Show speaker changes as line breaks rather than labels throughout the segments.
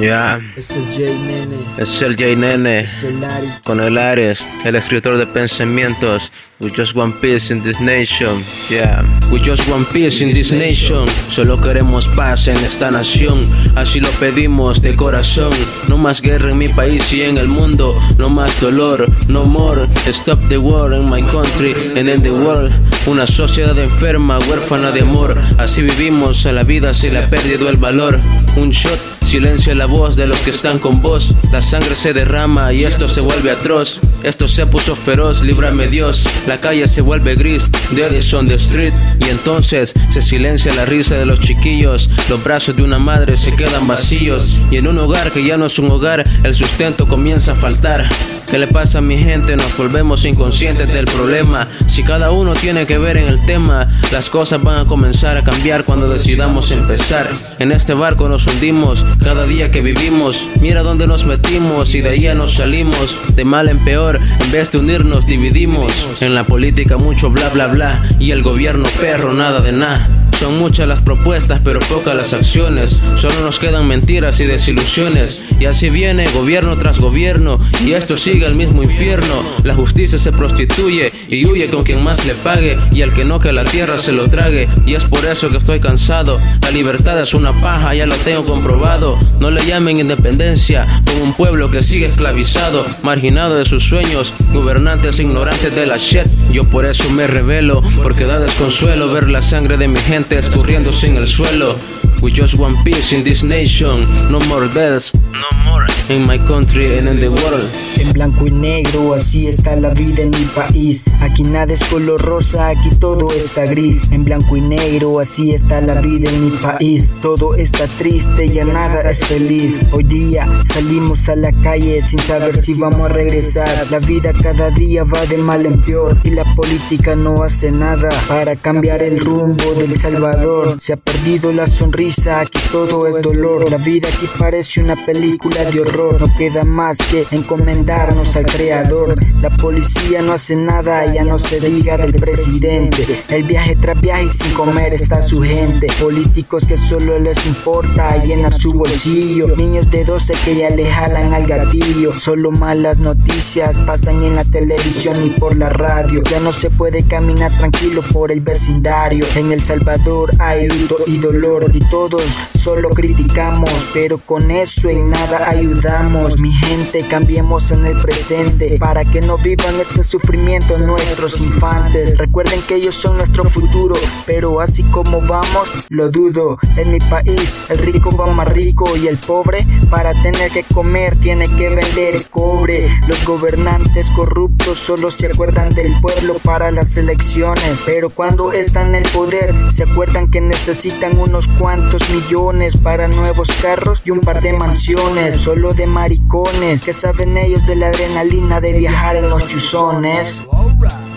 Ya.
Es el J Nene.
Es el J Nene.
Es el.
Con el Ares, el escritor de pensamientos. We just one piece in this nation. Yeah. We just one piece in this nation. Solo queremos paz en esta nación. Así lo pedimos de corazón. No más guerra en mi país y en el mundo. No más dolor. No more. Stop the war in my country and in the world. Una sociedad enferma, huérfana de amor. Así vivimos. A la vida se le ha perdido el valor. Un shot Silencia la voz de los que están con vos. La sangre se derrama y esto se vuelve atroz. Esto se puso feroz, líbrame Dios. La calle se vuelve gris, dead on the street. Y entonces se silencia la risa de los chiquillos. Los brazos de una madre se quedan vacíos. Y en un hogar que ya no es un hogar, el sustento comienza a faltar. ¿Qué le pasa a mi gente? Nos volvemos inconscientes del problema. Si cada uno tiene que ver en el tema, las cosas van a comenzar a cambiar cuando decidamos empezar. En este barco nos hundimos cada día que vivimos. Mira dónde nos metimos y de ahí nos salimos. De mal en peor, en vez de unirnos dividimos. En la política mucho bla bla bla y el gobierno perro nada de nada. Son muchas las propuestas, pero pocas las acciones. Solo nos quedan mentiras y desilusiones. Y así viene gobierno tras gobierno. Y esto sigue el mismo infierno. La justicia se prostituye y huye con quien más le pague. Y al que no, que la tierra se lo trague. Y es por eso que estoy cansado. La libertad es una paja, ya lo tengo comprobado. No le llamen independencia como un pueblo que sigue esclavizado, marginado de sus sueños. Gobernantes ignorantes de la shit. Yo por eso me revelo, porque da desconsuelo ver la sangre de mi gente escurriéndose en el suelo. We just one piece in this nation, no more deaths, no more in my country and in the world.
En blanco y negro, así está la vida en mi país. Aquí nada es color rosa, aquí todo está gris. En blanco y negro, así está la vida en mi país. Todo está triste, ya nada es feliz. Hoy día salimos a la calle sin saber si vamos a regresar. La vida cada día va de mal en peor y la política no hace nada para cambiar el rumbo del Salvador. Se ha perdido la sonrisa, aquí todo es dolor. La vida aquí parece una película de horror. No queda más que encomendarnos al creador. La policía no hace nada, ya no se diga del presidente. El viaje tras viaje y sin comer está su gente. Políticos que solo les importa llenar su bolsillo. Niños de 12 que ya le jalan al gatillo. Solo malas noticias pasan en la televisión y por la radio. Ya no se puede caminar tranquilo por el vecindario. En El Salvador hay luto y dolor todos solo criticamos, pero con eso en nada ayudamos. Mi gente, cambiemos en el presente para que no vivan este sufrimiento nuestros infantes. Recuerden que ellos son nuestro futuro, pero así como vamos, lo dudo. En mi país, el rico va más rico y el pobre, para tener que comer, tiene que vender cobre. Los gobernantes corruptos solo se acuerdan del pueblo para las elecciones, pero cuando están en el poder, se acuerdan que necesitan unos cuantos millones para nuevos carros y un par de mansiones, solo de maricones, que saben ellos de la adrenalina de viajar en los chuzones.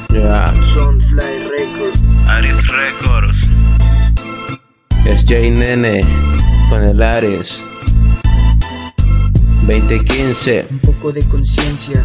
Yeah.
Sunfly Records.
Ares Records. Es J Nene con el Ares. 2015.
Un poco de conciencia.